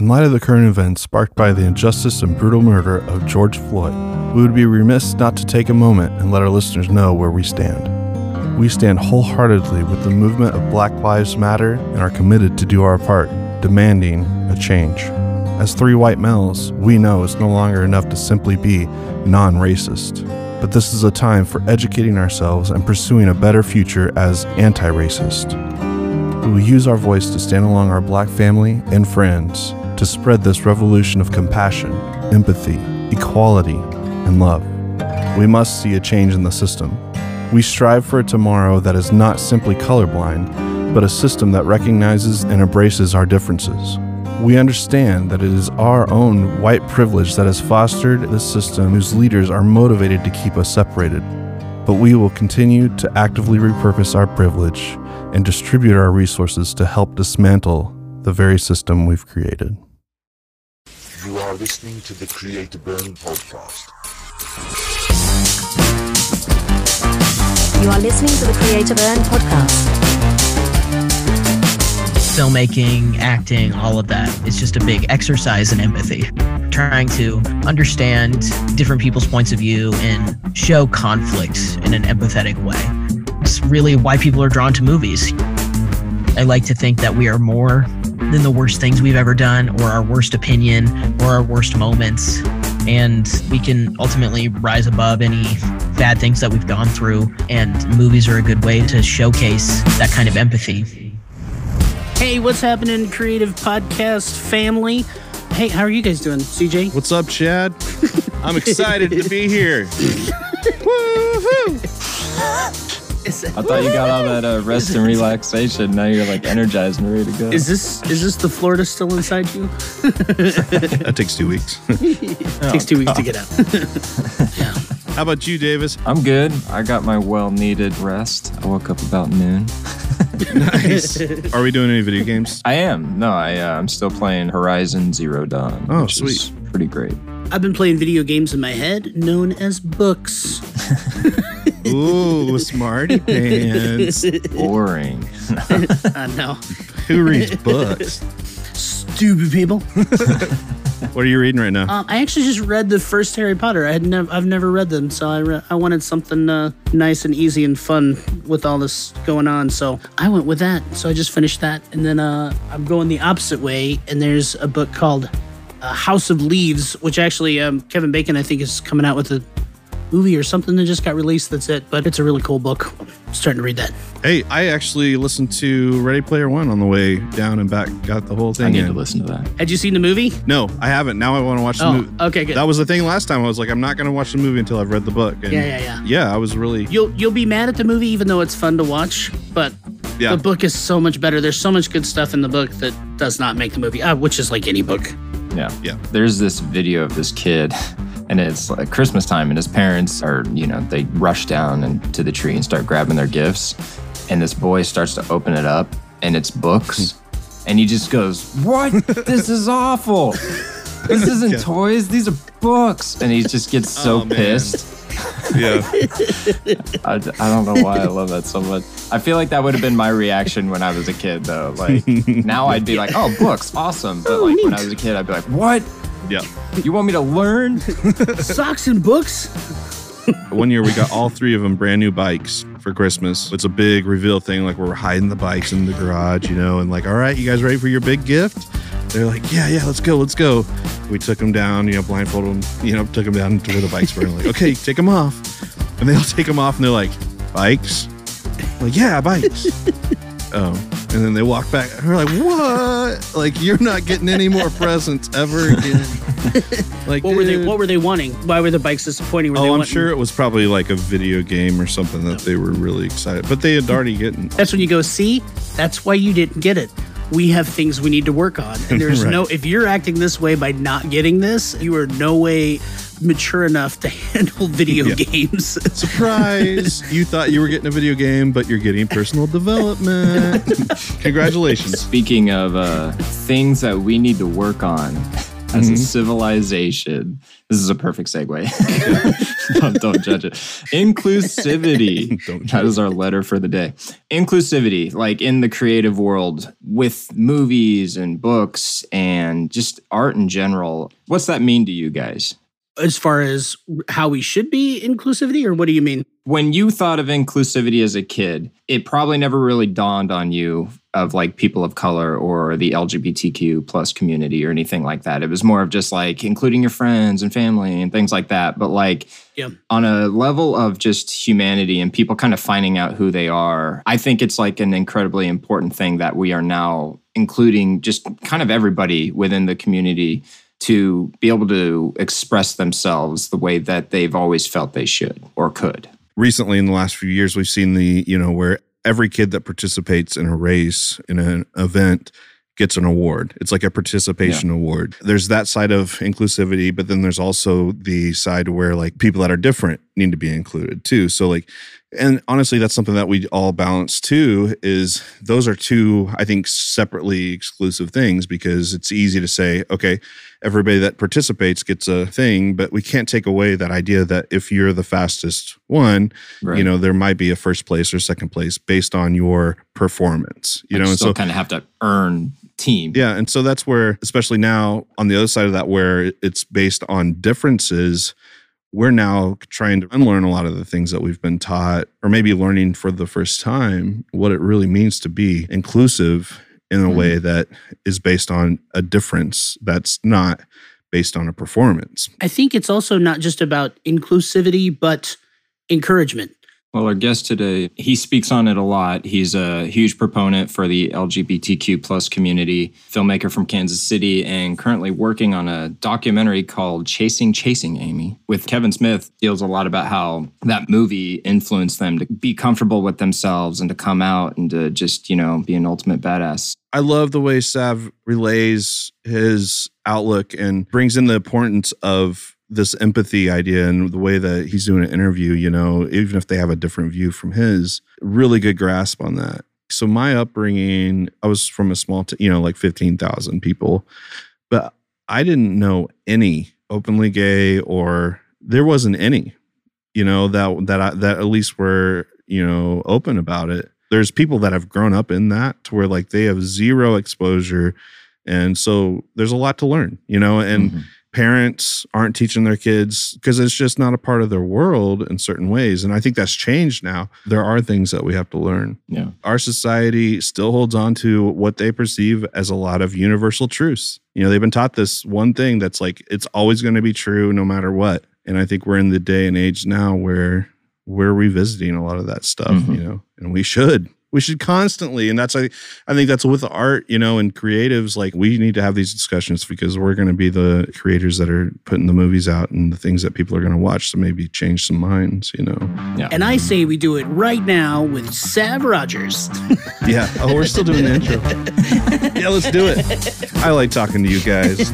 In light of the current events sparked by the injustice and brutal murder of George Floyd, we would be remiss not to take a moment and let our listeners know where we stand. We stand wholeheartedly with the movement of Black Lives Matter and are committed to do our part, demanding a change. As three white males, we know it's no longer enough to simply be non racist. But this is a time for educating ourselves and pursuing a better future as anti racist. We will use our voice to stand along our black family and friends to spread this revolution of compassion, empathy, equality, and love. We must see a change in the system. We strive for a tomorrow that is not simply colorblind, but a system that recognizes and embraces our differences. We understand that it is our own white privilege that has fostered this system whose leaders are motivated to keep us separated. But we will continue to actively repurpose our privilege and distribute our resources to help dismantle the very system we've created. You are listening to the Create to Burn podcast. You are listening to the Create to Burn podcast. Filmmaking, acting, all of that. It's just a big exercise in empathy. Trying to understand different people's points of view and show conflict in an empathetic way. It's really why people are drawn to movies. I like to think that we are more than the worst things we've ever done, or our worst opinion, or our worst moments. And we can ultimately rise above any bad things that we've gone through. And movies are a good way to showcase that kind of empathy. Hey, what's happening, creative podcast family? Hey, how are you guys doing, CJ? What's up, Chad? I'm excited to be here. I thought you got all that uh, rest and relaxation. Now you're like energized and ready to go. Is this is this the Florida still inside you? That takes two weeks. Takes two weeks to get out. yeah. How about you, Davis? I'm good. I got my well needed rest. I woke up about noon. Nice. Are we doing any video games? I am. No, I, uh, I'm still playing Horizon Zero Dawn. Oh, which is pretty great. I've been playing video games in my head, known as books. Ooh, smarty pants. Boring. I know. Who reads books? Stupid people. What are you reading right now? Um, I actually just read the first Harry Potter. I had never, I've never read them, so I, re- I wanted something uh, nice and easy and fun with all this going on. So I went with that. So I just finished that, and then uh, I'm going the opposite way. And there's a book called uh, House of Leaves, which actually um, Kevin Bacon I think is coming out with a movie or something that just got released. That's it, but it's a really cool book. I'm starting to read that. Hey, I actually listened to Ready Player One on the way down and back. Got the whole thing. I need in. to listen to that. Had you seen the movie? No, I haven't. Now I want to watch the Oh, movie. okay, good. That was the thing last time. I was like, I'm not going to watch the movie until I've read the book. And Yeah, yeah, yeah. Yeah, I was really. You'll you'll be mad at the movie even though it's fun to watch, but Yeah. the book is so much better. There's so much good stuff in the book that does not make the movie, uh, which is like any book. Yeah. Yeah. There's this video of this kid, and it's like Christmas time, and his parents are, you know, they rush down and to the tree and start grabbing their gifts. And this boy starts to open it up, and it's books. Hmm. And he just goes, What? this is awful. This isn't toys. These are books. And he just gets oh, so Oh, pissed. Yeah. I, I don't know why I love that so much. I feel like that would have been my reaction when I was a kid, though. Like now I'd be like, "Oh, books, awesome!" But oh, like when I was a kid, I'd be like, "What? yeah. You want me to learn?" Socks and books. One year we got all three of them brand new bikes for Christmas. It's a big reveal thing, like we're hiding the bikes in the garage, you know, and like, all right, you guys ready for your big gift? They're like, yeah, yeah, let's go, let's go. We took them down, you know, blindfolded them, you know, took them down to where the bikes were. And like, okay, take them off. And they all take them off, and they're like, bikes? I'm like, yeah, bikes. oh, and then they walk back. And we're like, what? Like, you're not getting any more presents ever again. Like, What were they? dude. What were they wanting? Why were the bikes disappointing? Were they Oh, I'm wanting- sure it was probably like a video game or something that they were really excited. But they had already gotten. That's when you go. See, that's why you didn't get it. We have things we need to work on, and there's Right. no. If you're acting this way by not getting this, you are no way mature enough to handle video Yeah. games. Surprise! you thought you were getting a video game, but you're getting personal development. Congratulations. Speaking of uh, things that we need to work on, as a Mhm. civilization. This is a perfect segue. don't, don't judge it. Inclusivity. Don't That is our letter for the day. Inclusivity, like in the creative world with movies and books and just art in general. What's that mean to you guys? As far as how we should be inclusivity, or what do you mean? when you thought of inclusivity as a kid, it probably never really dawned on you of like people of color or the LGBTQ plus community or anything like that. It was more of just like including your friends and family and things like that. But like Yeah. on a level of just humanity and people kind of finding out who they are, I think it's like an incredibly important thing that we are now including just kind of everybody within the community to be able to express themselves the way that they've always felt they should or could. recently in the last few years we've seen the you know where every kid that participates in a race in an event gets an award. It's like a participation award. There's that side of inclusivity but then there's also the side where like people that are different need to be included too. So like and honestly that's something that we all balance too is those are two i think separately exclusive things because it's easy to say okay everybody that participates gets a thing but we can't take away that idea that if you're the fastest one Right. you know there might be a first place or second place based on your performance you Like, know and still so kind of have to earn team. yeah and so that's where especially now on the other side of that where it's based on differences we're now trying to unlearn a lot of the things that we've been taught or maybe learning for the first time what it really means to be inclusive in a Mhm. way that is based on a difference that's not based on a performance I think it's also not just about inclusivity, but encouragement. Well, our guest today, he speaks on it a lot. He's a huge proponent for the LGBTQ plus community, filmmaker from Kansas City, and currently working on a documentary called Chasing Chasing Amy with Kevin Smith. Deals a lot about how that movie influenced them to be comfortable with themselves and to come out and to just, you know, be an ultimate badass. I love the way Sav relays his outlook and brings in the importance of this empathy idea and the way that he's doing an interview, you know, even if they have a different view from his, really good grasp on that. So my upbringing, I was from a small, t- you know, like 15,000 people, but I didn't know any openly gay or there wasn't any, you know, that, that, I, that at least were, you know, open about it there's people that have grown up in that to where like they have zero exposure and so there's a lot to learn you know and Mhm. Parents aren't teaching their kids because it's just not a part of their world in certain ways and i think that's changed now there are things that we have to learn yeah. our society still holds on to what they perceive as a lot of universal truths you know they've been taught this one thing that's like it's always going to be true no matter what and i think we're in the day and age now where we're revisiting a lot of that stuff Mhm. you know and we should we should constantly and that's I, I think that's with art you know and creatives like we need to have these discussions because we're going to be the creators that are putting the movies out and the things that people are going to watch so maybe change some minds you know Yeah. And I say we do it right now with Sav Rodgers. yeah oh we're still doing the intro yeah let's do it i like talking to you guys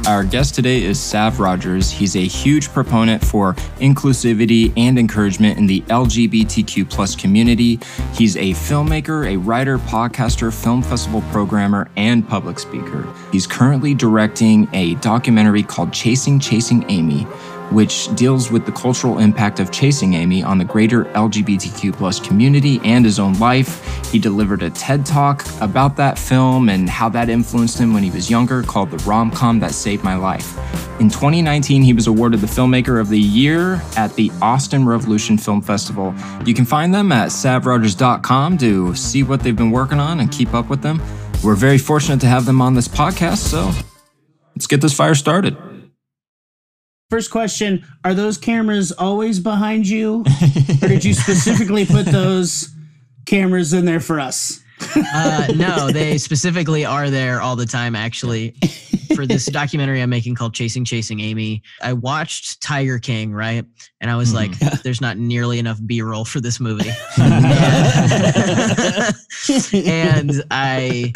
Our guest today is Sav Rodgers. He's a huge proponent for inclusivity and encouragement in the LGBTQ plus community. He's a filmmaker, a writer, podcaster, film festival programmer, and public speaker. He's currently directing a documentary called Chasing Chasing Amy, which deals with the cultural impact of chasing Amy on the greater LGBTQ plus community and his own life. He delivered a TED talk about that film and how that influenced him when he was younger called The Rom Com That Saved My Life. In 2019, he was awarded the Filmmaker of the Year at the Austin Revolution Film Festival. You can find them at savrodgers.com to see what they've been working on and keep up with them. We're very fortunate to have them on this podcast, so let's get this fire started. First question Are those cameras always behind you? or did you specifically put those cameras in there for us? Uh, no, they specifically are there all the time, actually. For this documentary I'm making called Chasing Chasing Amy, I watched Tiger King, right? And I was like, there's not nearly enough B roll for this movie. and I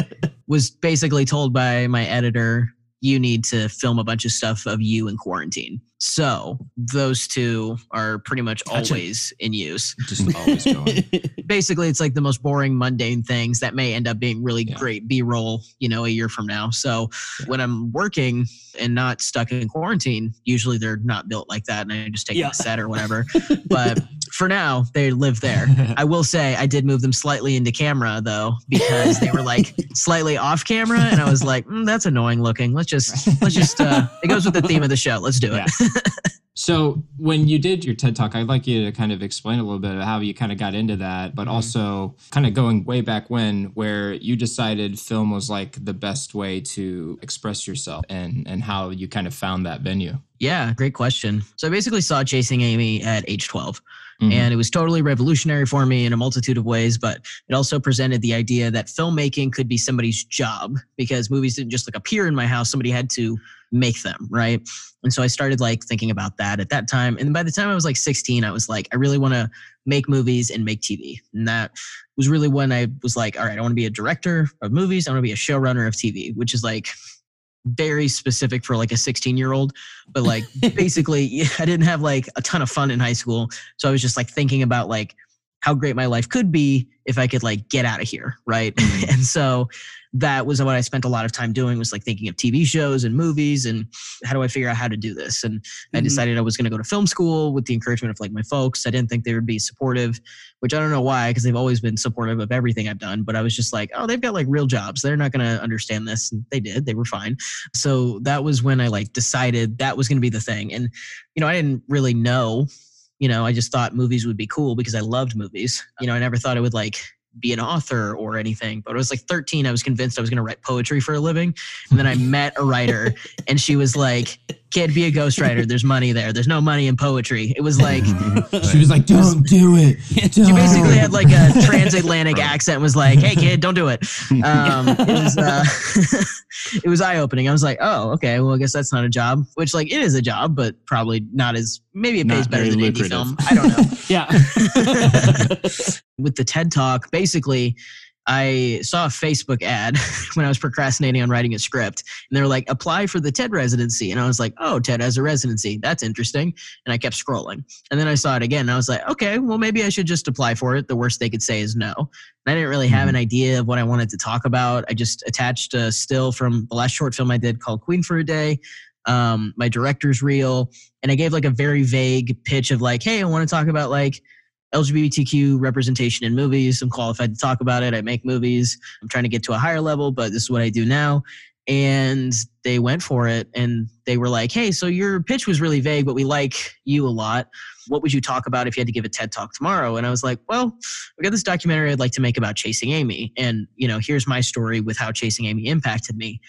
was basically told by my editor, you need to film a bunch of stuff of you in quarantine. So those two are pretty much always in use. Just always going. Basically, it's like the most boring, mundane things that may end up being really Yeah. great B roll, you know, a year from now. So when I'm working and not stuck in quarantine, usually they're not built like that, and I just take Yeah. to set or whatever. but for now, they live there. I will say I did move them slightly into camera though because they were like slightly off camera, and I was like, mm, "That's annoying looking. Let's just let's just." Uh, it goes with the theme of the show. Let's do it. So when you did your TED Talk, I'd like you to kind of explain a little bit of how you kind of got into that, but also kind of going way back when, where you decided film was like the best way to express yourself, and and how you kind of found that venue. Yeah, great question. So I basically saw Chasing Amy at age 12. Mhm. And it was totally revolutionary for me in a multitude of ways, but it also presented the idea that filmmaking could be somebody's job because movies didn't just like appear in my house, somebody had to make them, right? And so I started like thinking about that at that time. And by the time I was like 16, I was like, I really want to make movies and make TV. And that was really when I was like, all right, I want to be a director of movies, I want to be a showrunner of TV, which is like very specific for like a 16 year old but like basically i didn't have like a ton of fun in high school so i was just like thinking about like how great my life could be if i could like get out of here right? And so that was what i spent a lot of time doing was like thinking of tv shows and movies and how do i figure out how to do this? And i Mhm. decided i was going to go to film school with the encouragement of like my folks. I didn't think they would be supportive which i don't know why because they've always been supportive of everything i've done but i was just like oh they've got like real jobs. They're not going to understand this. And they did. They were fine. So that was when i like decided that was going to be the thing. And you know i didn't really know you know i just thought movies would be cool because i loved movies you uh-huh. know i never thought it would like be an author or anything but i was like 13 i was convinced i was going to write poetry for a living and then i met a writer and she was like kid be a ghostwriter. There's money there. There's no money in poetry. It was like She was like, "Don't do it." she basically had like a transatlantic accent and was like hey kid don't do it. Um, it was uh, it was eye-opening. I was like oh okay. Well i guess that's not a job which like it is a job but probably not as maybe it Not pays better very than indie film. I don't know. Yeah. with the TED Talk, basically, I saw a Facebook ad when I was procrastinating on writing a script, and they were like, "Apply for the TED residency," and I was like, "Oh, TED has a residency. That's interesting." And I kept scrolling, and then I saw it again, and I was like, "Okay, well, maybe I should just apply for it. The worst they could say is no." And I didn't really have an idea of what I wanted to talk about. I just attached a still from the last short film I did called Queen for a Day, um, my director's reel, and I gave like a very vague pitch of like, "Hey, I want to talk about like." LGBTQ representation in movies. I'm qualified to talk about it. I make movies. I'm trying to get to a higher level, but this is what I do now. And they went for it and they were like, hey, so your pitch was really vague, but we like you a lot. What would you talk about if you had to give a TED talk tomorrow? And I was like, well, we got this documentary I'd like to make about Chasing Amy. And, you know, here's my story with how Chasing Amy impacted me.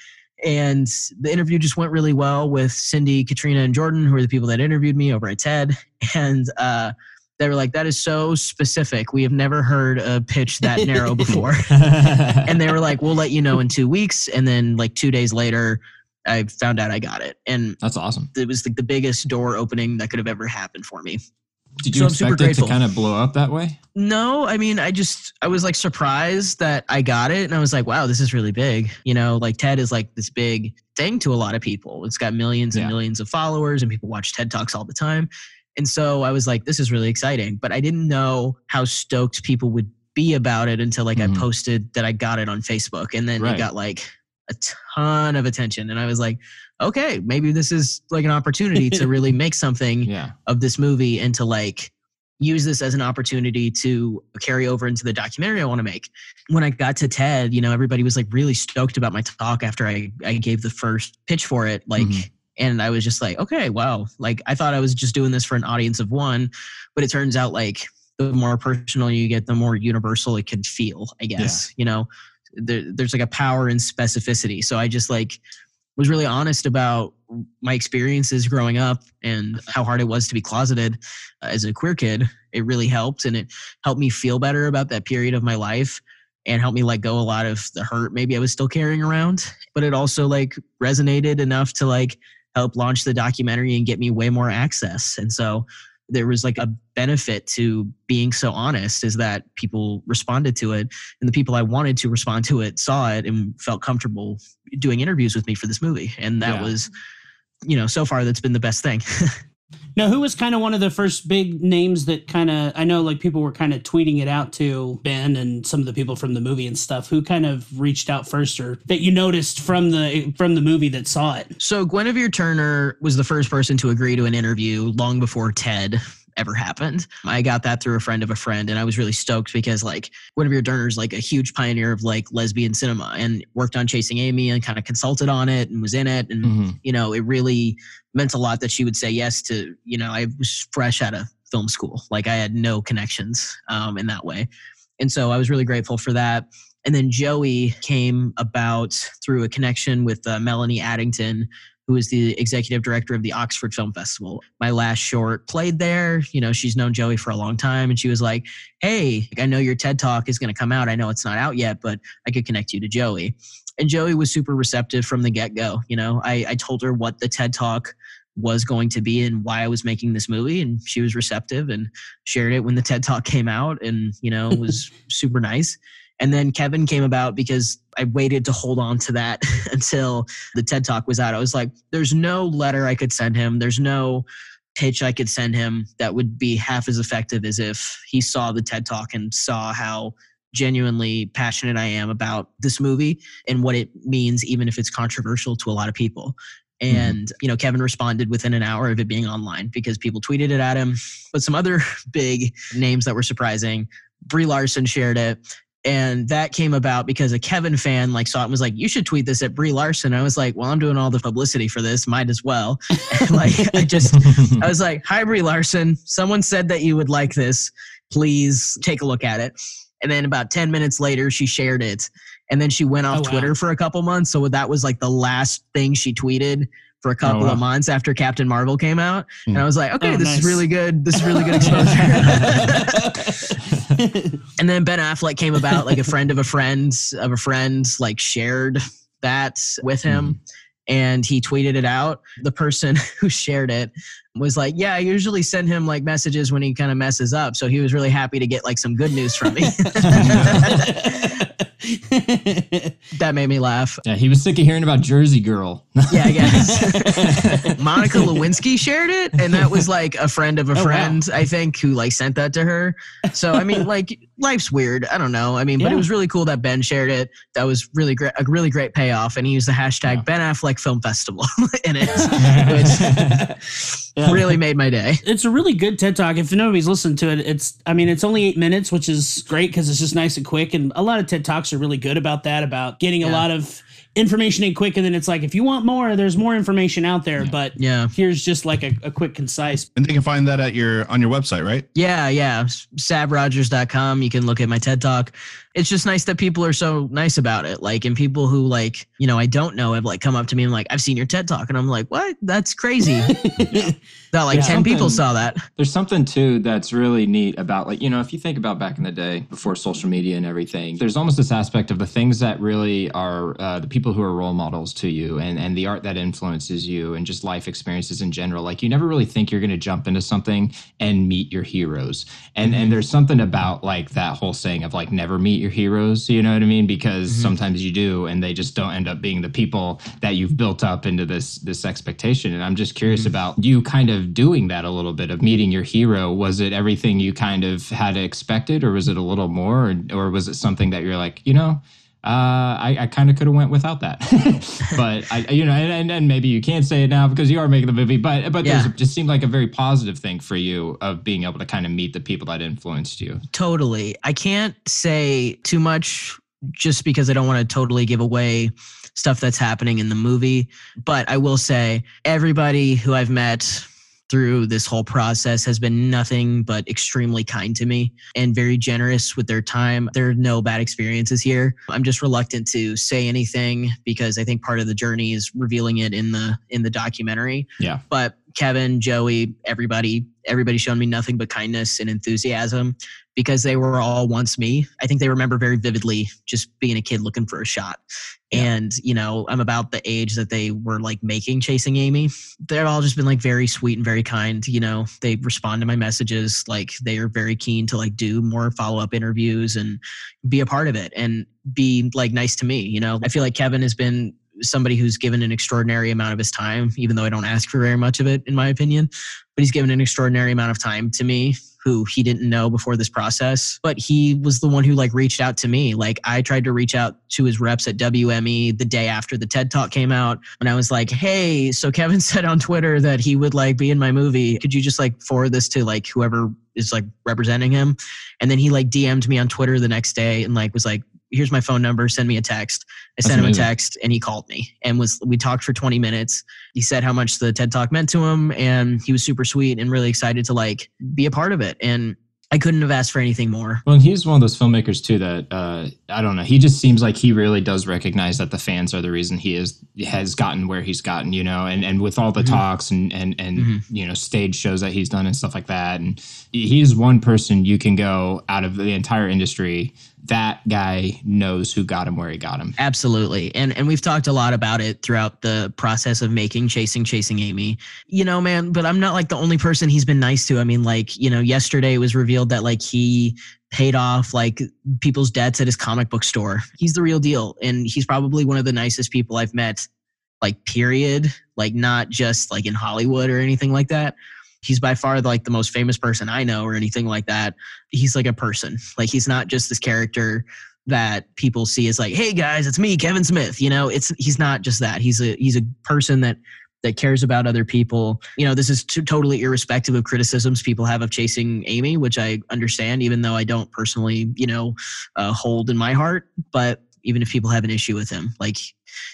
And the interview just went really well with Cindy, Katrina, and Jordan, who are the people that interviewed me over at TED. And, uh, they were like, that is so specific. We have never heard a pitch that narrow before. and they were like, we'll let you know in two weeks. And then, like, two days later, I found out I got it. And That's awesome. it was like the biggest door opening that could have ever happened for me. Did you So expect it to kind of blow up that way? No, I mean, I just, I was like surprised that I got it. And I was like, wow, this is really big. You know, like TED is like this big thing to a lot of people. It's got millions and Yeah. millions of followers, and people watch TED Talks all the time. And so I was like, this is really exciting. But I didn't know how stoked people would be about it until like Mhm. I posted that I got it on Facebook. And then Right. it got like a ton of attention. And I was like, okay, maybe this is like an opportunity to really make something Yeah. of this movie and to like use this as an opportunity to carry over into the documentary I want to make. When I got to TED, you know, everybody was like really stoked about my talk after I, I gave the first pitch for it. Like, Mhm. And I was just like, okay, wow. Like, I thought I was just doing this for an audience of one, but it turns out like the more personal you get, the more universal it can feel, I guess, you know, there, there's like a power in specificity. So I just like, was really honest about my experiences growing up and how hard it was to be closeted uh, as a queer kid. It really helped and it helped me feel better about that period of my life and helped me let go a lot of the hurt maybe I was still carrying around. But it also like resonated enough to like help launch the documentary and get me way more access. And so there was like a benefit to being so honest is that people responded to it and the people I wanted to respond to it saw it and felt comfortable doing interviews with me for this movie. And that Yeah. was, you know, so far that's been the best thing. Now, who was kind of one of the first big names that kind of I know like people were kind of tweeting it out to Ben and some of the people from the movie and stuff. Who kind of reached out first, or that you noticed from the from the movie that saw it? So Guinevere Turner was the first person to agree to an interview long before Ted ever happened. I got that through a friend of a friend and I was really stoked because like Guinevere Turner's like a huge pioneer of like lesbian cinema and worked on Chasing Amy and kind of consulted on it and was in it and Mhm. you know, it really meant a lot that she would say yes to, you know, I was fresh out of film school. Like I had no connections um, in that way. And so I was really grateful for that. And then Joey came about through a connection with uh, Melanie Addington, who is the executive director of the Oxford Film Festival. My last short played there. You know, she's known Joey for a long time. And she was like, Hey, I know your TED talk is going to come out. I know it's not out yet, but I could connect you to Joey. And Joey was super receptive from the get go. You know, I, I told her what the TED talk was going to be and why I was making this movie. And she was receptive and shared it when the TED talk came out and, you know, was super nice. And then Kevin came about because I waited to hold on to that until the TED talk was out. I was like, there's no letter I could send him. There's no pitch I could send him that would be half as effective as if he saw the TED talk and saw how genuinely passionate I am about this movie and what it means, even if it's controversial to a lot of people. Mm-hmm. And, you know, Kevin responded within an hour of it being online because people tweeted it at him. But some other big names that were surprising Brie Larson shared it. And that came about because a Kevin fan like saw it and was like, "You should tweet this at Brie Larson." I was like, "Well, I'm doing all the publicity for this, might as well." And, like, I just, I was like, "Hi, Brie Larson. Someone said that you would like this. Please take a look at it." And then about ten minutes later, she shared it, and then she went off Oh, wow. Twitter for a couple months. So that was like the last thing she tweeted for a couple oh, wow. of months after Captain Marvel came out. And hmm. I was like, "Okay, Oh, this nice. is really good. This is really good exposure." and then Ben Affleck came about, like a friend of a friend of a friend, like shared that with him. Hmm. And he tweeted it out. The person who shared it was like, "Yeah, I usually send him like messages when he kind of messes up." So he was really happy to get like some good news from me. that made me laugh. Yeah, he was sick of hearing about Jersey Girl. Yeah, I guess. Monica Lewinsky shared it, and that was like a friend of a oh, wow. friend, I think, who like sent that to her. So I mean, like life's weird. I don't know. I mean, but it was really cool that Ben shared it. That was really great, a really great payoff, and he used the hashtag Yeah. Ben Affleck Film Festival in it, which Yeah. Really made my day. it's a really good TED talk. If nobody's listened to it, it's I mean it's only eight minutes, which is great because it's just nice and quick. And a lot of TED talks are really good about that, about getting a lot of information in quick. And then it's like if you want more, there's more information out there. But Yeah, here's just like a, a quick, concise. And they can find that at your on your website, right? yeah, yeah. SavRodgers.com. You can look at my TED talk. It's just nice that people are so nice about it. Like, and people who like, you know, I don't know have like come up to me and like, I've seen your TED talk, and I'm like, what? That's crazy. that like Yeah. ten people saw that. There's something too that's really neat about like you know if you think about back in the day before social media and everything, there's almost this aspect of the things that really are uh, the people who are role models to you and and the art that influences you and just life experiences in general. Like you never really think you're going to jump into something and meet your heroes. And and there's something about like that whole saying of like never meet your heroes. You know what I mean? Because mm-hmm. sometimes you do, and they just don't end up being the people that you've built up into this this expectation. And I'm just curious mm. about you kind of doing that a little bit of meeting your hero. Was it everything you kind of had expected, or was it a little more, or, or was it something that you're like, you know? Uh, I, I kind of could have went without that, but I, you know, and, and, maybe you can't say it now because you are making the movie. But but Yeah. it just seemed like a very positive thing for you of being able to kind of meet the people that influenced you. Totally. I can't say too much just because I don't want to totally give away stuff that's happening in the movie. But I will say everybody who I've met through this whole process has been nothing but extremely kind to me and very generous with their time. There are no bad experiences here. I'm just reluctant to say anything because I think part of the journey is revealing it in the in the documentary Yeah. but Kevin, Joey, everybody, everybody shown me nothing but kindness and enthusiasm because they were all once me. I think they remember very vividly just being a kid looking for a shot. And, you know, I'm about the age that they were like making Chasing Amy. They've all just been like very sweet and very kind. You know, they respond to my messages. Like they are very keen to like do more follow up interviews and be a part of it and be like nice to me. You know, I feel like Kevin has been somebody who's given an extraordinary amount of his time, even though I don't ask for very much of it, in my opinion. But he's given an extraordinary amount of time to me who he didn't know before this process. But he was the one who like reached out to me. Like I tried to reach out to his reps at WME the day after the TED Talk came out. And I was like, hey, so Kevin said on Twitter that he would like be in my movie. Could you just like forward this to like whoever is like representing him? And then he like DM'd me on Twitter the next day and like was like, here's my phone number send me a text i That's sent him amazing. a text and he called me and was we talked for 20 minutes he said how much the ted talk meant to him and he was super sweet and really excited to like be a part of it and i couldn't have asked for anything more Well, and he's one of those filmmakers too that uh, I don't know. He just seems like he really does recognize that the fans are the reason he is has gotten where he's gotten, you know. And and with all the talks and and and Mhm. you know stage shows that he's done and stuff like that, and he's one person you can go out of the entire industry. That guy knows who got him where he got him. Absolutely. And and we've talked a lot about it throughout the process of making Chasing Chasing Amy. You know, man, but I'm not like the only person he's been nice to. I mean, like, you know, yesterday it was revealed that like he paid off like people's debts at his comic book store. He's the real deal and he's probably one of the nicest people I've met like period, like not just like in Hollywood or anything like that. He's by far like the most famous person I know or anything like that. He's like a person. Like he's not just this character that people see as like, "Hey guys, it's me, Kevin Smith." You know, it's he's not just that. He's a he's a person that that cares about other people. You know, this is t- totally irrespective of criticisms people have of chasing Amy, which I understand, even though I don't personally, you know, uh, hold in my heart. But even if people have an issue with him, like,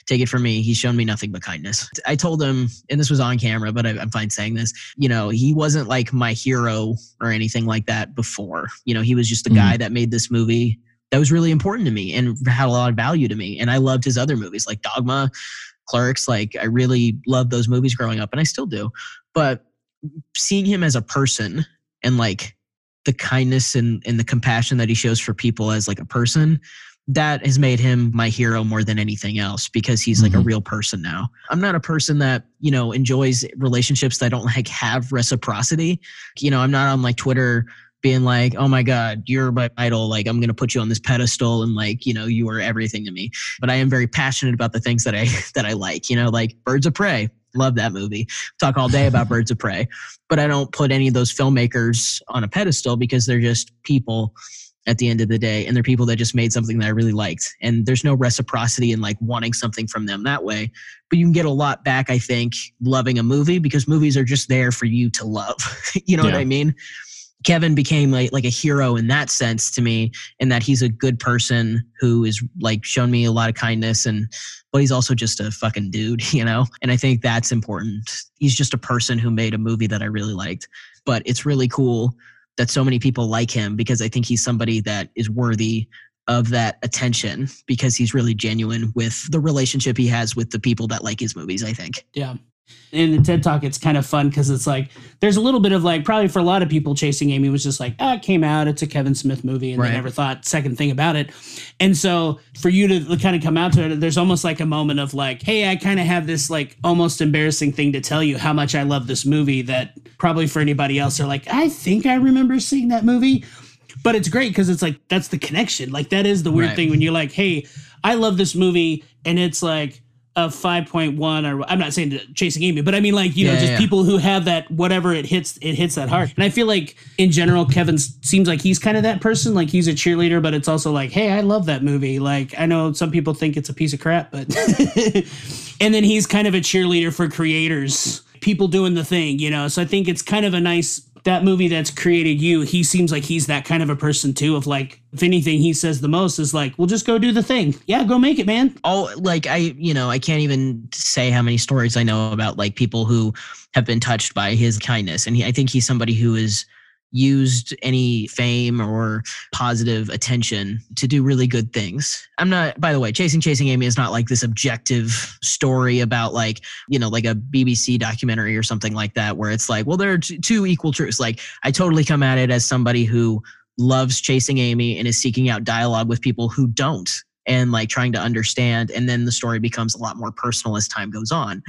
take it from me, he's shown me nothing but kindness. I told him, and this was on camera, but I, I'm fine saying this. You know, he wasn't like my hero or anything like that before. You know, he was just the Mhm. guy that made this movie that was really important to me and had a lot of value to me. And I loved his other movies like Dogma, Clerks. Like I really loved those movies growing up, and I still do. But seeing him as a person and like the kindness and, and the compassion that he shows for people as like a person that has made him my hero more than anything else because he's like a Mhm. real person now. I'm not a person that, you know, enjoys relationships that don't like have reciprocity. You know, I'm not on like Twitter being like, "Oh my god, you're my idol. Like I'm going to put you on this pedestal and like, you know, you are everything to me." But I am very passionate about the things that I that I like, you know, like Birds of Prey. Love that movie. Talk all day about Birds of Prey. But I don't put any of those filmmakers on a pedestal because they're just people at the end of the day and they're people that just made something that I really liked and there's no reciprocity in like wanting something from them that way but you can get a lot back I think loving a movie because movies are just there for you to love you know what I mean Kevin became like like a hero in that sense to me in that he's a good person who is like shown me a lot of kindness and but he's also just a fucking dude, you know? And I think that's important. He's just a person who made a movie that I really liked. But it's really cool that so many people like him because I think he's somebody that is worthy of that attention because he's really genuine with the relationship he has with the people that like his movies, I think. Yeah. In the TED Talk, it's kind of fun because it's like there's a little bit of like probably for a lot of people, Chasing Amy was just like, ah, it came out, it's a Kevin Smith movie, and Right. they never thought second thing about it. And so for you to kind of come out to it, there's almost like a moment of like, hey, I kind of have this like almost embarrassing thing to tell you how much I love this movie that probably for anybody else are like, I think I remember seeing that movie. But it's great because it's like that's the connection. Like that is the weird Right. thing when you're like, hey, I love this movie, and it's like a 5.1 or I'm not saying chasing Amy, but I mean like, you know, just yeah. people who have that whatever it hits it hits that hard. And I feel like in general Kevin seems like he's kind of that person, like he's a cheerleader, but it's also like, hey, I love that movie. Like I know some people think it's a piece of crap, but and then he's kind of a cheerleader for creators, people doing the thing, you know. So I think it's kind of a nice that movie that's created you. He seems like he's that kind of a person too. Of like, if anything, he says the most is like, "Well, just go do the thing. Yeah, go make it, man." Oh, like I, you know, I can't even say how many stories I know about like people who have been touched by his kindness. And he, I think he's somebody who is used any fame or positive attention to do really good things. I'm not, by the way, Chasing Chasing Amy is not like this objective story about like, you know, like a BBC documentary or something like that, where it's like, well, there are t- two equal truths. Like, I totally come at it as somebody who loves chasing Amy and is seeking out dialogue with people who don't and like trying to understand. And then the story becomes a lot more personal as time goes on.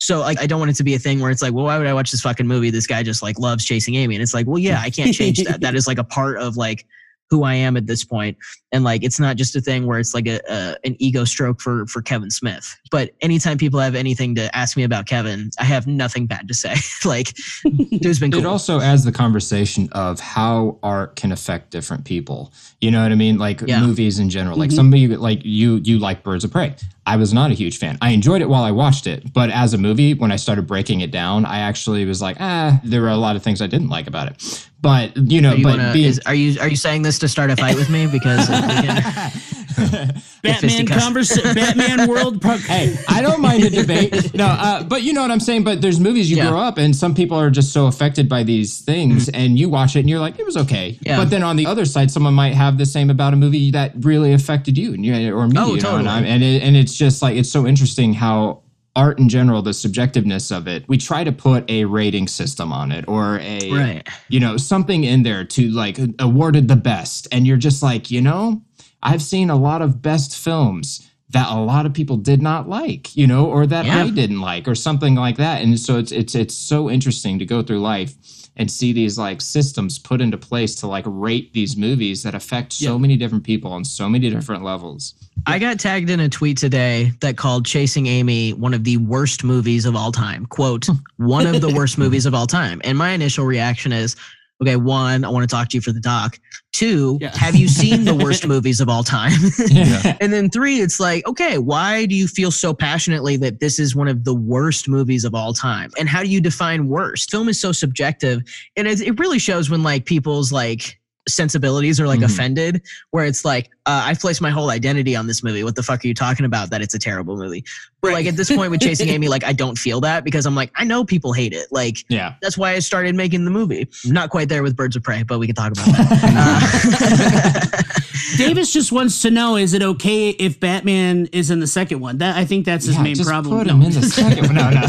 So like I don't want it to be a thing where it's like, well, why would I watch this fucking movie? This guy just like loves chasing Amy. And it's like, well, yeah, I can't change that. That is like a part of like who I am at this point. And like it's not just a thing where it's like a, a an ego stroke for for Kevin Smith. But anytime people have anything to ask me about Kevin, I have nothing bad to say. like dude's been cool. It also adds the conversation of how art can affect different people. You know what I mean? Like Yeah. movies in general. Like mm-hmm. somebody like you, you like Birds of Prey. I was not a huge fan. I enjoyed it while I watched it, but as a movie, when I started breaking it down, I actually was like, ah, there were a lot of things I didn't like about it. But you know, Are you, but wanna- being is- are you are you saying this to start a fight with me? Because Batman conversation, Batman world. Pro- hey, I don't mind a debate. No, uh, but you know what I'm saying. But there's movies you Yeah. grow up, and some people are just so affected by these things, and you watch it, and you're like, it was okay. Yeah. But then on the other side, someone might have the same about a movie that really affected you, and you or me. Oh, you know, totally. and, and, it, and it's just like it's so interesting how art in general, the subjectiveness of it, we try to put a rating system on it or a Right. you know something in there to like awarded the best, and you're just like, you know, I've seen a lot of best films that a lot of people did not like, you know, or that Yeah. I didn't like, or something like that. And so it's it's it's so interesting to go through life and see these like systems put into place to like rate these movies that affect so many different people on so many different levels. I got tagged in a tweet today that called Chasing Amy one of the worst movies of all time. Quote, hmm. one of the worst movies of all time. And my initial reaction is, okay, one, I want to talk to you for the doc. Two, Yeah. have you seen the worst movies of all time? Yeah. and then three, it's like, okay, why do you feel so passionately that this is one of the worst movies of all time? And how do you define worst? Film is so subjective. And it, it really shows when like people's like sensibilities are like Mhm. offended, where it's like, uh, I've placed my whole identity on this movie. What the fuck are you talking about? That it's a terrible movie. But like at this point with Chasing Amy, like I don't feel that because I'm like, I know people hate it. Like yeah. that's why I started making the movie. Not quite there with Birds of Prey, but we can talk about that. Uh, Davis just wants to know: Is it okay if Batman is in the second one? That I think that's his Yeah, main just problem. Put No. him in the second one. No, no.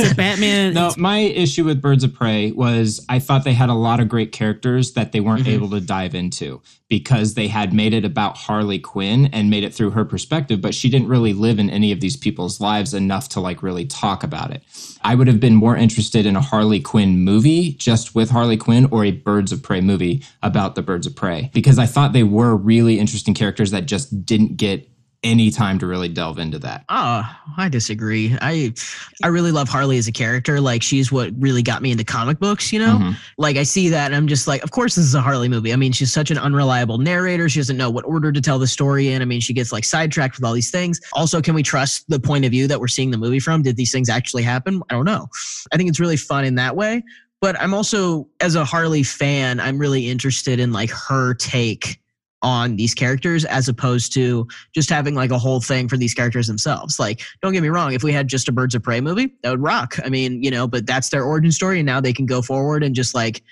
It's a Batman. No, my issue with Birds of Prey was I thought they had a lot of great characters that they weren't mm-hmm. able to dive into because they had made it about Harley Quinn and made it through her perspective, but she didn't really live in any of these people's lives enough to like really talk about it. I would have been more interested in a Harley Quinn movie just with Harley Quinn or a Birds of Prey movie about the Birds of Prey because I thought they were really interesting characters that just didn't get any time to really delve into that. Oh, I disagree. I I really love Harley as a character. Like she's what really got me into comic books, you know? Mhm. Like I see that and I'm just like, of course this is a Harley movie. I mean, she's such an unreliable narrator. She doesn't know what order to tell the story in. I mean, she gets like sidetracked with all these things. Also, can we trust the point of view that we're seeing the movie from? Did these things actually happen? I don't know. I think it's really fun in that way. But I'm also, as a Harley fan, I'm really interested in like her take on these characters as opposed to just having like a whole thing for these characters themselves. Like, don't get me wrong, if we had just a Birds of Prey movie, that would rock. I mean, you know, but that's their origin story, and now they can go forward and just like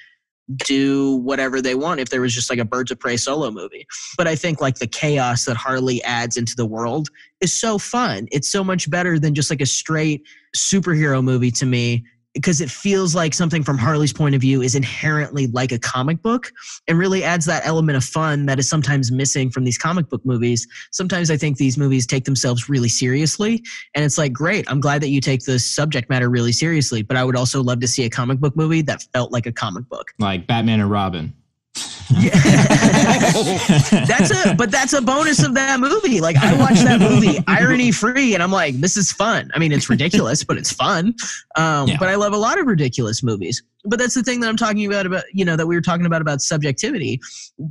do whatever they want if there was just like a Birds of Prey solo movie. But I think like the chaos that Harley adds into the world is so fun. It's so much better than just like a straight superhero movie to me because it feels like something from Harley's point of view is inherently like a comic book and really adds that element of fun that is sometimes missing from these comic book movies. Sometimes I think these movies take themselves really seriously and it's like great, I'm glad that you take the subject matter really seriously, but I would also love to see a comic book movie that felt like a comic book. Like Batman and Robin. that's a but that's a bonus of that movie. Like I watched that movie irony free and I'm like this is fun. I mean it's ridiculous but it's fun. Um Yeah. but I love a lot of ridiculous movies. But that's the thing that I'm talking about about you know that we were talking about about subjectivity.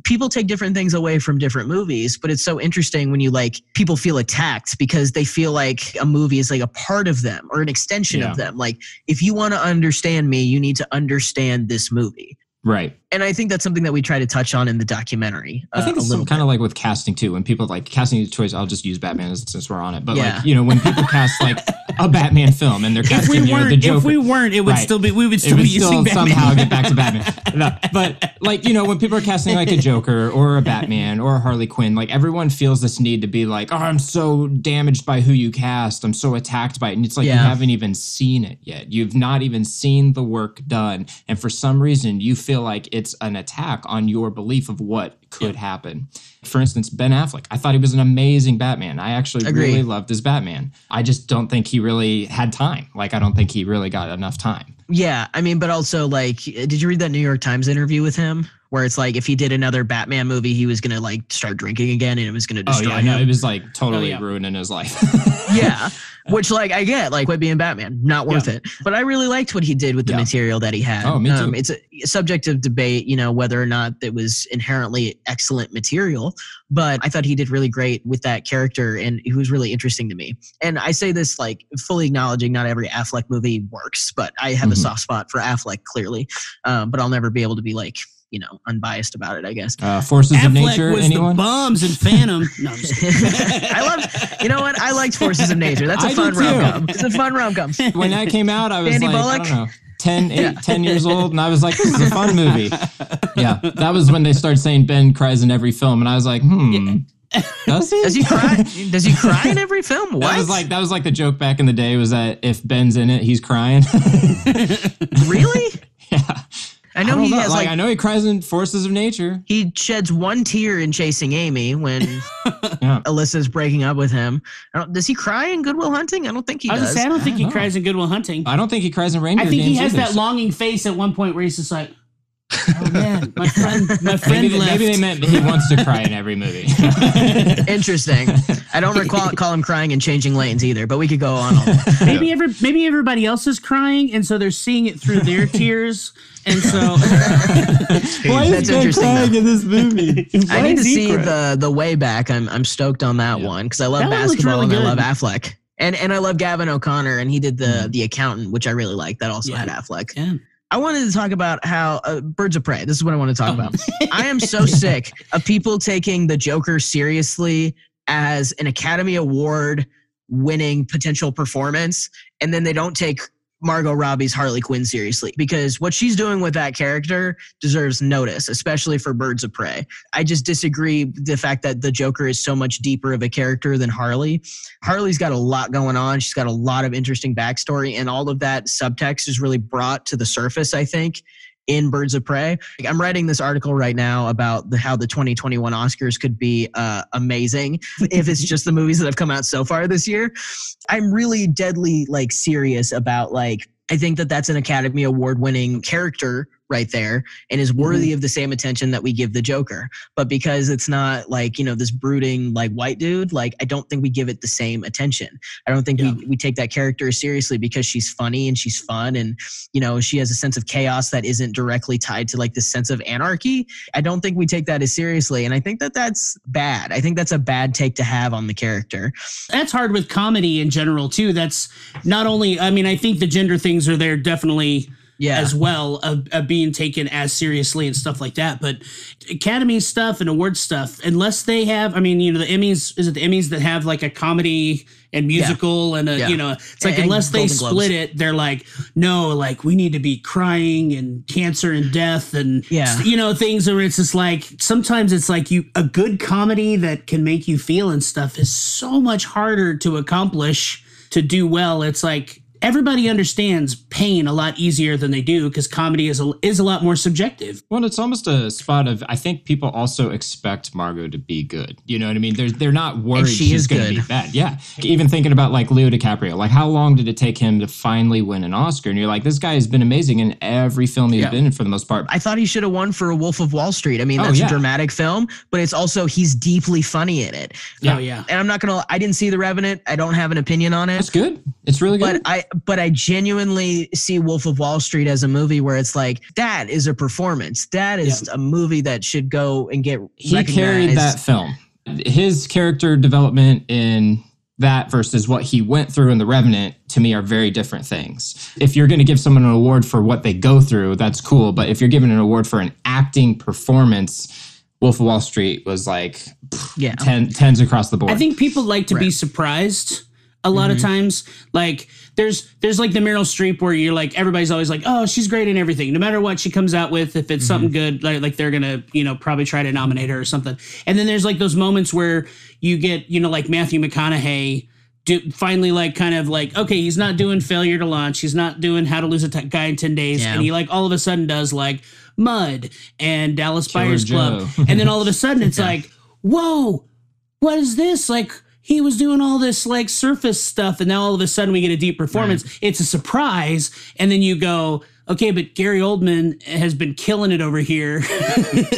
People take different things away from different movies, but it's so interesting when you like people feel attacked because they feel like a movie is like a part of them or an extension Yeah. of them. Like if you want to understand me, you need to understand this movie. Right. And I think that's something that we try to touch on in the documentary. I think uh, it's a little kind of like with casting too. When people like casting choice, I'll just use Batman since we're on it. But Yeah. like you know, when people cast like a Batman film, and they're If casting we you know, the Joker. if we weren't, it would Right. still be. We would it still would be still using Batman. somehow get back to Batman. No, but like you know, when people are casting like a Joker or a Batman or a Harley Quinn, like everyone feels this need to be like, "Oh, I'm so damaged by who you cast. I'm so attacked by it," and it's like you haven't even seen it yet. You've not even seen the work done, and for some reason, you feel like it's an attack on your belief of what could happen. For instance, Ben Affleck. I thought he was an amazing Batman. I actually Agree. really loved his Batman. I just don't think he really had time. Like, I don't think he really got enough time. Yeah, I mean, but also like, did you read that New York Times interview with him where it's like if he did another Batman movie, he was gonna like start drinking again and it was gonna destroy Oh destroy yeah, no, it was like totally yeah. ruining his life. yeah, which like I get, like quit being Batman, not worth it. But I really liked what he did with the Yeah. material that he had. Oh, me too. Um, it's a subject of debate, you know, whether or not it was inherently excellent material. But I thought he did really great with that character, and he was really interesting to me. And I say this like fully acknowledging not every Affleck movie works, but I have a Mhm. soft spot for Affleck clearly. Um, but I'll never be able to be like you know unbiased about it. I guess. uh, Forces of Affleck Nature. was Anyone? the bums in Phantom. No, I'm just. I love, you know what? I liked Forces of Nature. That's a I fun rom com. It's a fun rom com. when that came out, I was Andy like, I don't know. 10, eight, 10 years old, and I was like, this is a fun movie. Yeah, that was when they started saying Ben cries in every film, and I was like, hmm, does he? Does he cry? Does he cry in every film? What? That was like that was like the joke back in the day was that if Ben's in it, he's crying. really? yeah, I know don't he has like, like I know he cries in Forces of Nature. he sheds one tear in chasing Amy when Yeah. Alyssa's breaking up with him. I don't, does he cry in Goodwill Hunting? I don't think he I was gonna does. say I don't think I he don't know. cries in Goodwill Hunting. I don't think he cries in Reindeer I think he has either. that longing face at one point where he's just like, "Oh man, my friend, my friend Maybe, they- left." maybe they meant he wants to cry in every movie. Interesting. I don't recall call him crying and changing lanes either, but we could go on. All that. maybe every maybe everybody else is crying, and so they're seeing it through their tears, and so Why That's interesting, though. in this movie? I need to see the the way back. I'm I'm stoked on that one because I love That basketball really and I love good. Affleck. And and I love Gavin O'Connor and he did the mm-hmm. the accountant, which I really like. That also Yeah. had Affleck. Yeah. I wanted to talk about how uh, Birds of Prey. This is what I want to talk Oh. about. I am so sick of people taking the Joker seriously as an Academy Award winning potential performance, and then they don't take Margot Robbie's Harley Quinn seriously because what she's doing with that character deserves notice, especially for Birds of Prey. I just disagree the fact that the Joker is so much deeper of a character than Harley. Harley's got a lot going on. She's got a lot of interesting backstory, and all of that subtext is really brought to the surface, I think, in Birds of Prey. Like, I'm writing this article right now about the, how the 2021 Oscars could be uh, amazing if it's just the movies that have come out so far this year. I'm really deadly like serious about like I think that that's an Academy Award winning character right there and is worthy mm-hmm. of the same attention that we give the Joker. But because it's not like, you know, this brooding like white dude, like I don't think we give it the same attention. I don't think Yeah. we, we take that character seriously because she's funny and she's fun and you know, she has a sense of chaos that isn't directly tied to like this sense of anarchy. I don't think we take that as seriously and I think that that's bad. I think that's a bad take to have on the character. that's hard with comedy in general too. That's not only. I mean, I think the gender things are there definitely Yeah. as well of, of being taken as seriously and stuff like that. But Academy stuff and award stuff, unless they have, I mean, you know, the Emmys is it the Emmys that have like a comedy and musical and a, Yeah. you know, it's like And- unless they Golden Globes. split it, they're like, no, like we need to be crying and cancer and death and Yeah. you know things where it's just like sometimes it's like you a good comedy that can make you feel and stuff is so much harder to accomplish to do well. It's like everybody understands pain a lot easier than they do because comedy is a, is a lot more subjective. Well, it's almost a spot of I think people also expect Margot to be good. You know what I mean? They're they're not worried she she's is going to be bad. Yeah. Even thinking about like Leo DiCaprio, like how long did it take him to finally win an Oscar? And you're like, this guy has been amazing in every film he's Yeah. been in for the most part. I thought he should have won for Wolf of Wall Street. I mean, Oh, that's yeah. a dramatic film, but it's also he's deeply funny in it. Oh yeah. And I'm not gonna. I didn't see The Revenant. I don't have an opinion on it. It's good. It's really good. But I, but I genuinely see Wolf of Wall Street as a movie where it's like that is a performance. That is a movie that should go and get. he carried that film. His character development in that versus what he went through in The Revenant to me are very different things. If you're going to give someone an award for what they go through, that's cool. But if you're giving an award for an acting performance, Wolf of Wall Street was like Yeah. ten, tens across the board. I think people like to be surprised a lot of Mhm. times. Like there's there's like the Meryl Streep where you're like everybody's always like, oh, she's great in everything. No matter what she comes out with, if it's something good, like like they're gonna you know probably try to nominate her or something. And then there's like those moments where you get you know like Matthew McConaughey. Do, finally like kind of like okay he's not doing failure to launch he's not doing how to lose a t- guy in 10 days Yeah. and he like all of a sudden does like mud and dallas Killer buyers club and then all of a sudden it's Yeah. like whoa what is this like he was doing all this like surface stuff and now all of a sudden we get a deep performance. It's a surprise and then you go okay but gary oldman has been killing it over here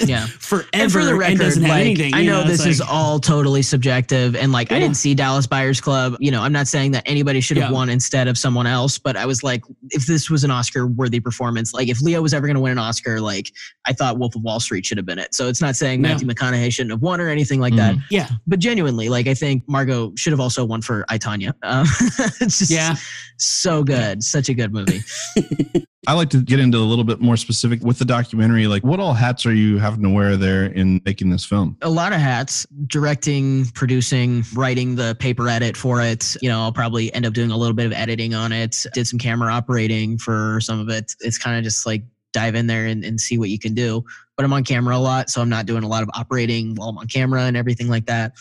Yeah. forever and for the record, doesn't have like, anything I know, it's this is all totally subjective, and like I didn't see Dallas Buyers Club. You know, I'm not saying that anybody should have Yeah. won instead of someone else, but I was like, if this was an Oscar-worthy performance, like if Leo was ever going to win an Oscar, like I thought Wolf of Wall Street should have been it. So it's not saying Yeah. Matthew McConaughey shouldn't have won or anything like that, yeah but genuinely, like I think Margot should have also won for I Tonya. Um, it's just yeah so good, such a good movie. I like to get into a little bit more specific with the documentary. Like, what all hats are you having to wear there in making this film? a lot of hats directing producing writing the paper edit for it you know i'll probably end up doing a little bit of editing on it did some camera operating for some of it it's kind of just like dive in there and, and see what you can do but i'm on camera a lot so i'm not doing a lot of operating while i'm on camera and everything like that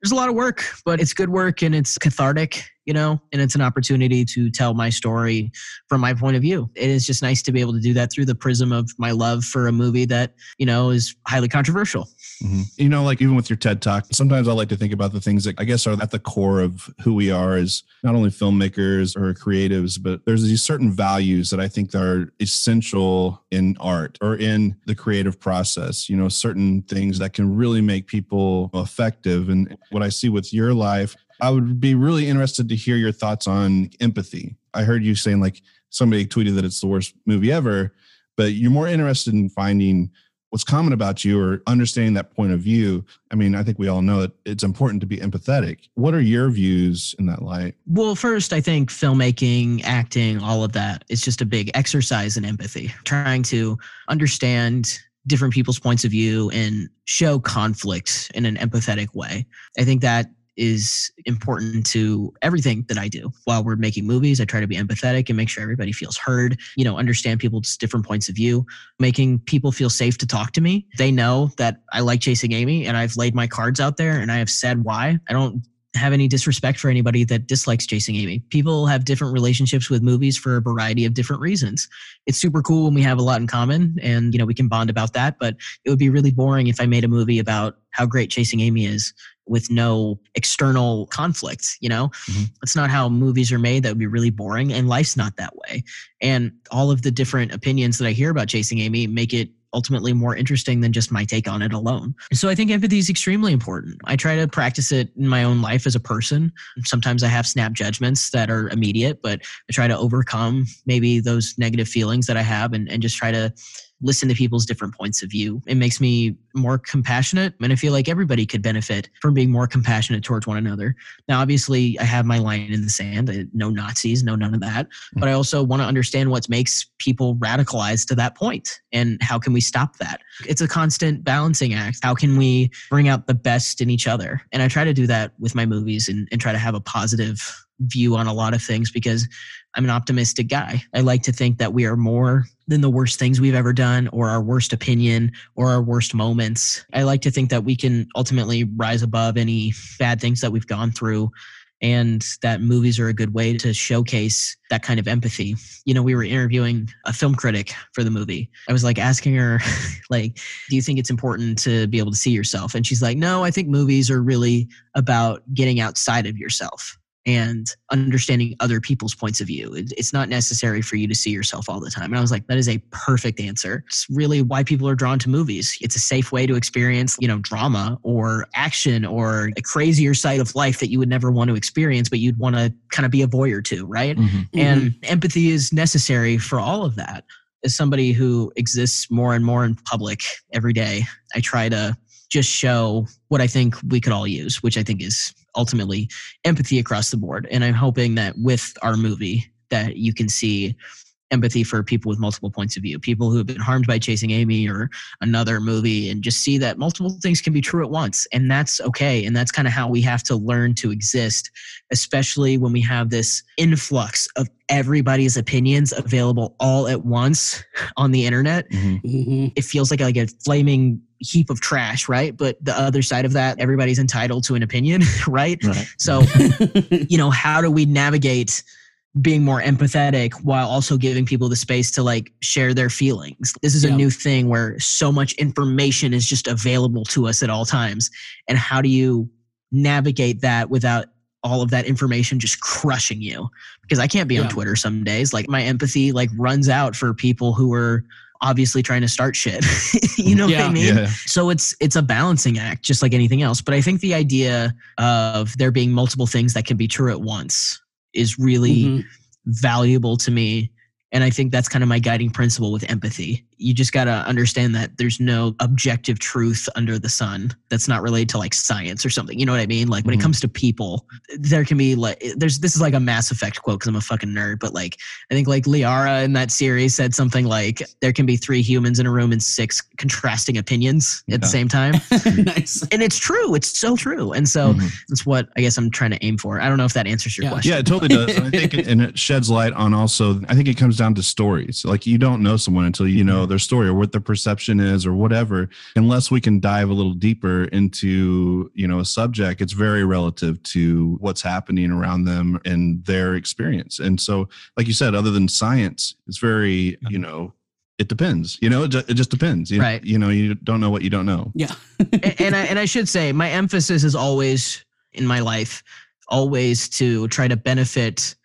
there's a lot of work but it's good work and it's cathartic you know and it's an opportunity to tell my story from my point of view it is just nice to be able to do that through the prism of my love for a movie that you know is highly controversial Mhm. You know, like even with your TED talk, sometimes I like to think about the things that I guess are at the core of who we are as not only filmmakers or creatives, but there's these certain values that I think are essential in art or in the creative process. Process, you know, certain things that can really make people effective. And what I see with your life, I would be really interested to hear your thoughts on empathy. I heard you saying like somebody tweeted that it's the worst movie ever, but you're more interested in finding what's common about you or understanding that point of view. I mean, I think we all know that it's important to be empathetic. What are your views in that light? Well, first, I think filmmaking, acting, all of that is just a big exercise in empathy, trying to understand different people's points of view and show conflict in an empathetic way. I think that is important to everything that I do. While we're making movies, I try to be empathetic and make sure everybody feels heard, you know, understand people's different points of view, making people feel safe to talk to me. They know that I like chasing Amy and I've laid my cards out there and I have said why. I don't have any disrespect for anybody that dislikes chasing Amy. People have different relationships with movies for a variety of different reasons. It's super cool when we have a lot in common and you know we can bond about that, but it would be really boring if I made a movie about how great chasing Amy is with no external conflict, you know? Mhm. That's not how movies are made. That would be really boring and life's not that way. And all of the different opinions that I hear about chasing Amy make it ultimately more interesting than just my take on it alone. So I think empathy is extremely important. I try to practice it in my own life as a person. Sometimes I have snap judgments that are immediate, but I try to overcome maybe those negative feelings that I have and, and just try to listen to people's different points of view. It makes me more compassionate. And I feel like everybody could benefit from being more compassionate towards one another. Now, obviously, I have my line in the sand uh, no Nazis, no none of that. But I also want to understand what makes people radicalized to that point and how can we stop that? It's a constant balancing act. How can we bring out the best in each other? And I try to do that with my movies and, and try to have a positive view on a lot of things because I'm an optimistic guy. I like to think that we are more than the worst things we've ever done or our worst opinion or our worst moments. I like to think that we can ultimately rise above any bad things that we've gone through and that movies are a good way to showcase that kind of empathy. You know, we were interviewing a film critic for the movie. I was like asking her like, do you think it's important to be able to see yourself? And she's like, "No, I think movies are really about getting outside of yourself." And understanding other people's points of view. It- It's not necessary for you to see yourself all the time. And I was like, that is a perfect answer. It's really why people are drawn to movies. It's a safe way to experience, you know, drama or action or a crazier side of life that you would never want to experience, but you'd want to kind of be a voyeur to, right? Mm-hmm. Mm-hmm. And empathy is necessary for all of that. As somebody who exists more and more in public every day, I try to just show what I think we could all use, which I think is ultimately empathy across the board. And I'm hoping that with our movie that you can see empathy for people with multiple points of view, people who have been harmed by Chasing Amy or another movie, and just see that multiple things can be true at once. And that's okay. And that's kind of how we have to learn to exist, especially when we have this influx of everybody's opinions available all at once on the internet. Mhm. It feels like, like a flaming heap of trash, right? But the other side of that, everybody's entitled to an opinion, right? Right. So, you know, how do we navigate being more empathetic while also giving people the space to like share their feelings? This is a new thing where so much information is just available to us at all times. And how do you navigate that without all of that information just crushing you? Because I can't be on Twitter some days. Like my empathy like runs out for people who are obviously trying to start shit. you know what I mean? Yeah. so it's it's a balancing act just like anything else but i think the idea of there being multiple things that can be true at once is really Mhm. valuable to me and i think that's kind of my guiding principle with empathy you just got to understand that there's no objective truth under the sun that's not related to like science or something you know what i mean like when Mhm. it comes to people there can be like there's this is like a mass effect quote because i'm a fucking nerd but like i think like liara in that series said something like there can be three humans in a room and six contrasting opinions at the same time nice. and it's true it's so true and so Mhm. that's what i guess i'm trying to aim for i don't know if that answers your Yeah. question Yeah, it totally does. And I think, it, and it sheds light on also. I think it comes down to stories. Like you don't know someone until you know mm-hmm. their story or what their perception is or whatever. Unless we can dive a little deeper into you know a subject, it's very relative to what's happening around them and their experience. And so, like you said, other than science, it's very mm-hmm. you know. It depends, you know. It, ju- it just depends, you, Right. You know, you don't know what you don't know. Yeah. A- and I, and I should say my emphasis is always in my life always to try to benefit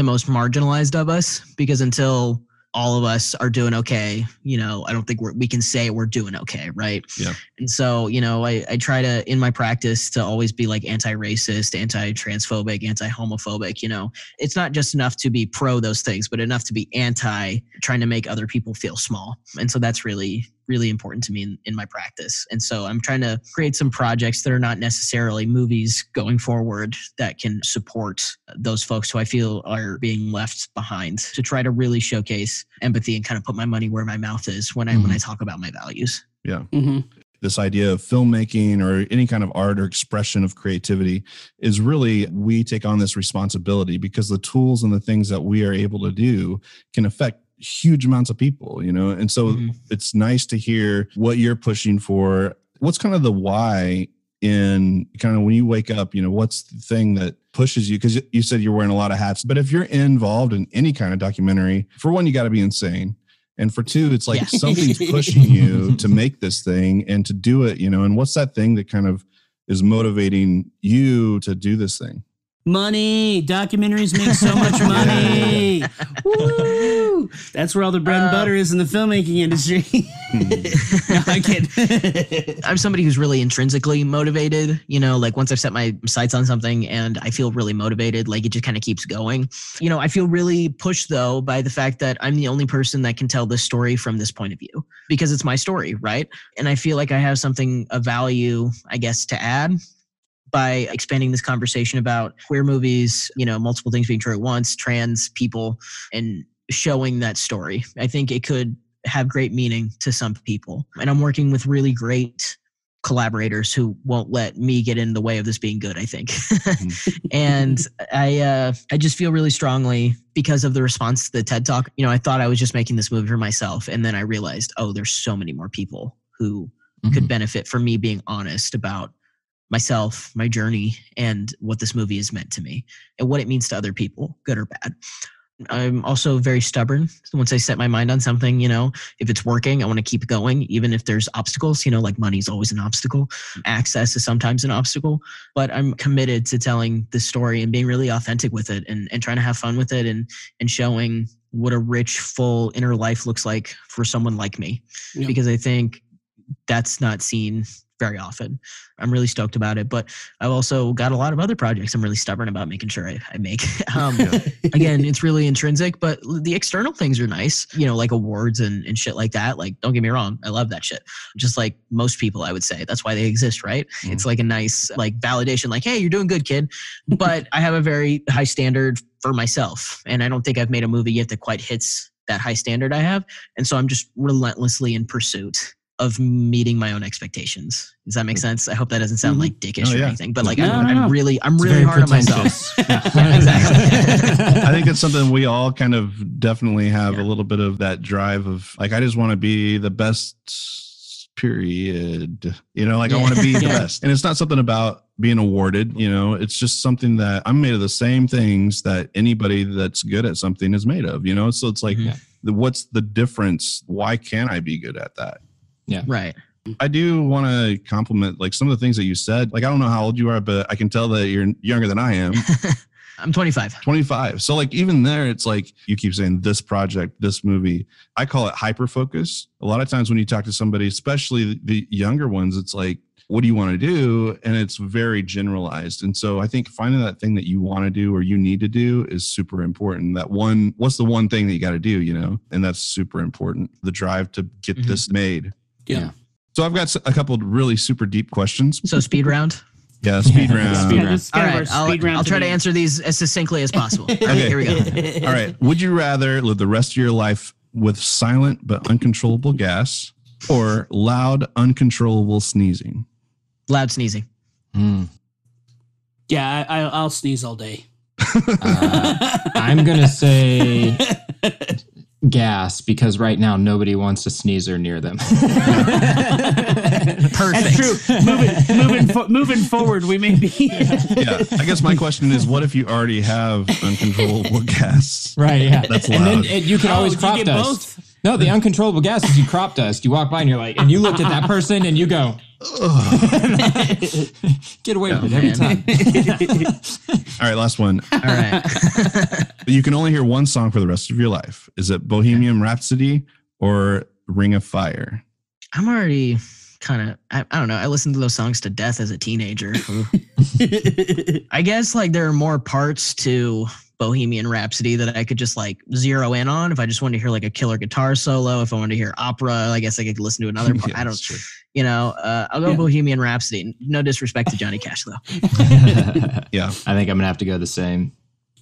the most marginalized of us because until all of us are doing okay you know i don't think we're, we can say we're doing okay right? Yeah. and so you know I, I try to in my practice to always be like anti-racist anti-transphobic anti-homophobic you know? It's not just enough to be pro those things but enough to be anti trying to make other people feel small. And so that's really really important to me in, in my practice. And so i'm trying to create some projects that are not necessarily movies going forward that can support those folks who i feel are being left behind to try to really showcase empathy and kind of put my money where my mouth is when i when i talk about my values. Yeah. hmm this idea of filmmaking or any kind of art or expression of creativity is really we take on this responsibility because the tools and the things that we are able to do can affect huge amounts of people you know? And so Mhm. it's nice to hear what you're pushing for. What's kind of the why in kind of when you wake up you know what's the thing that pushes you? Because you said you're wearing a lot of hats but if you're involved in any kind of documentary for one you got to be insane. And for two it's like Yeah. something's pushing you to make this thing and to do it you know? And what's that thing that kind of is motivating you to do this thing Money. Documentaries make so much money. Woo! That's where all the bread and Uh, butter is in the filmmaking industry. no, I kid. I'm somebody who's really intrinsically motivated. You know, like once I've set my sights on something and I feel really motivated, like it just kind of keeps going. You know, I feel really pushed though by the fact that I'm the only person that can tell this story from this point of view because it's my story, right? And I feel like I have something of value, I guess, to add by expanding this conversation about queer movies, you know, multiple things being true at once, trans people, and showing that story. I think it could have great meaning to some people. And I'm working with really great collaborators who won't let me get in the way of this being good, I think. and I uh I just feel really strongly because of the response to the TED Talk. You know, I thought I was just making this movie for myself and then I realized, oh, there's so many more people who could Mhm. benefit from me being honest about myself, my journey, and what this movie has meant to me and what it means to other people, good or bad. I'm also very stubborn. Once I set my mind on something, you know, if it's working, I want to keep going, even if there's obstacles, you know, like money's always an obstacle. Access is sometimes an obstacle, but I'm committed to telling the story and being really authentic with it and, and trying to have fun with it and, and showing what a rich, full inner life looks like for someone like me. Yeah. Because I think that's not seen very often. I'm really stoked about it, but I've also got a lot of other projects I'm really stubborn about making sure I, I make. Um, again, it's really intrinsic, but the external things are nice, you know, like awards and, and shit like that. Like, don't get me wrong, I love that shit. Just like most people, I would say. That's why they exist, right? It's like a nice, like, validation, like, hey, you're doing good, kid. But I have a very high standard for myself. And I don't think I've made a movie yet that quite hits that high standard I have. And so I'm just relentlessly in pursuit of meeting my own expectations. Does that make sense? I hope that doesn't sound Mhm. like dickish Oh, or anything, but like No, I'm, no, no. I'm really, I'm It's really hard on myself. Yeah, exactly. I think it's something we all kind of definitely have a little bit of that drive of like, I just want to be the best, period. You know, like I want to be the Yeah. best. And it's not something about being awarded, you know, it's just something that I'm made of the same things that anybody that's good at something is made of, you know? So it's like, Mhm. Yeah. the, what's the difference? Why can't I be good at that? Right. I do want to compliment like some of the things that you said. Like, I don't know how old you are, but I can tell that you're younger than I am. I'm 25. 25. So like even there, it's like you keep saying this project, this movie. I call it hyper focus. A lot of times when you talk to somebody, especially the younger ones, it's like, what do you want to do? And it's very generalized. And so I think finding that thing that you want to do or you need to do is super important. That one, what's the one thing that you got to do, you know? And that's super important. The drive to get Mhm. this made. Yeah. So I've got a couple of really super deep questions. So speed round. Yeah, speed Yeah, round. speed Yeah, round. this is All kind of right. our I'll, speed round I'll try to the- answer these as succinctly as possible. All right, Okay. Here we go. All right. Would you rather live the rest of your life with silent but uncontrollable gas or loud, uncontrollable sneezing? Loud sneezing. Hmm. Yeah, I, I, I'll sneeze all day. Uh, I'm gonna say gas because right now nobody wants a sneezer near them. Perfect. That's true. moving, moving, fo- moving forward, we may be. Yeah. I guess my question is what if you already have uncontrollable gas? Right, yeah. That's and then loud. it, you can Oh, always did you crop get dust. both? No, the uncontrollable gas is you crop dust. You walk by and you're like, and you look at that person and you go, get away with it every man. time. All right, last one. All right. You can only hear one song for the rest of your life. Is it Bohemian Rhapsody or Ring of Fire? I'm already kind of I, I don't know. I listened to those songs to death as a teenager. I guess like there are more parts to Bohemian Rhapsody that I could just like zero in on. If I just wanted to hear like a killer guitar solo, if I wanted to hear opera, I guess I could listen to another part. Yeah, I don't, you know, uh, I'll go Yeah. Bohemian Rhapsody. No disrespect to Johnny Cash though. Yeah. I think I'm gonna have to go the same.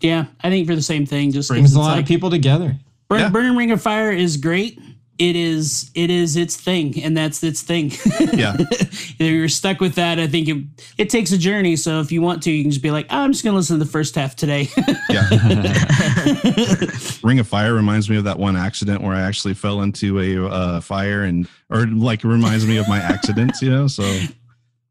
yeah, I think for the same thing. Just 'cause Brings a lot like, of people together. Burn, Yeah. Burning Ring of Fire is great. It is it is its thing, and that's its thing. Yeah. if you're stuck with that, I think it, it takes a journey. So if you want to, you can just be like, oh, I'm just gonna listen to the first half today. Yeah. Ring of Fire reminds me of that one accident where I actually fell into a uh, fire and, or like reminds me of my accidents, you know? So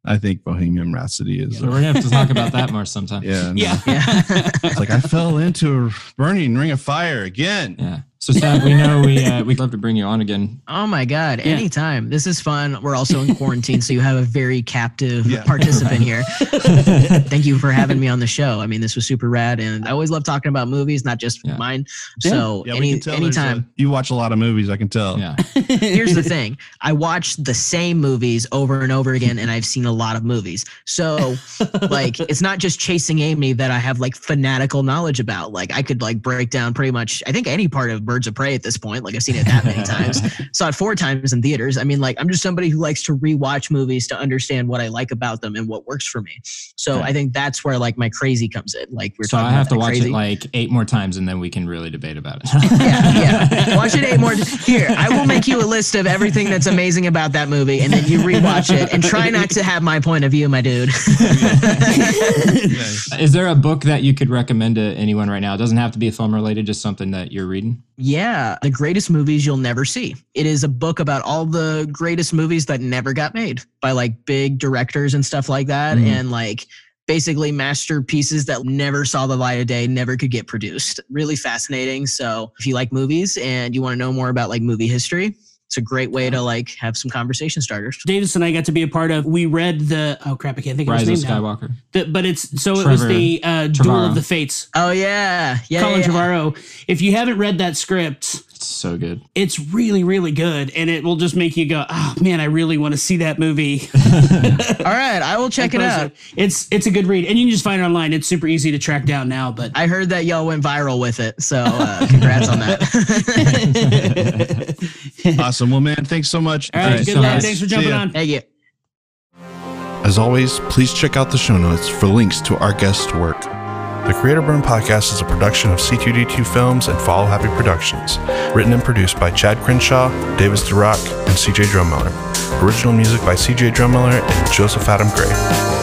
I think Bohemian Rhapsody is, So we're gonna have to talk about that more sometime. yeah. no. yeah. Yeah. It's like I fell into a burning ring of fire again. Yeah. So Sav, we know we uh, we'd love to bring you on again. Oh my God. Yeah. Anytime. This is fun. We're also in quarantine, so you have a very captive Yeah. participant here. Thank you for having me on the show. I mean, this was super rad. And I always love talking about movies, not just Yeah. mine. Yeah. So Yeah, any can tell there's anytime. a- you watch a lot of movies, I can tell. Yeah. Here's the thing. I watch the same movies over and over again, and I've seen a lot of movies. So, like, it's not just chasing Amy that I have like fanatical knowledge about. Like, I could like break down pretty much, I think, any part of Birds of Prey at this point. Like, I've seen it that many times. Saw it four times in theaters. I mean, like, I'm just somebody who likes to rewatch movies to understand what I like about them and what works for me. So, Okay. I think that's where like my crazy comes in. Like, we're So talking I have about to watch crazy. it like eight more times and then we can really debate about it. yeah, yeah. Watch it eight more. Here, I will make you a list of everything that's amazing about that movie, and then you rewatch it and try not to have my point of view, my dude. Is there a book that you could recommend to anyone right now? It doesn't have to be film related, just something that you're reading. Yeah, the greatest movies you'll never see. It is a book about all the greatest movies that never got made by like big directors and stuff like that, Mhm. and like basically masterpieces that never saw the light of day, never could get produced. Really fascinating. So if you like movies and you want to know more about like movie history, it's a great way to like have some conversation starters. Davis and I got to be a part of. We read the oh crap, I can't think of Rise his of name now. Skywalker. The- but it's so it was the uh, Duel of the Fates. Oh yeah, yeah. Colin yeah, yeah. Trevorrow. If you haven't read that script, It's so good. it's really, really good, and it will just make you go, "Oh man, I really want to see that movie." All right, I will check it out. It's it's a good read, and you can just find it online. It's super easy to track down now. But I heard that y'all went viral with it, so uh, congrats on that. Awesome. Well, man, thanks so much. all right, Thanks good so luck. Thanks for jumping on. Thank you. As always, please check out the show notes for links to our guest work. The Creator Burn podcast is a production of C2D2 Films and Follow Happy Productions. Written and produced by Chad Crenshaw, Davis DeRock, and CJ Drummiller. Original music by CJ Drummiller and Joseph Adam Gray.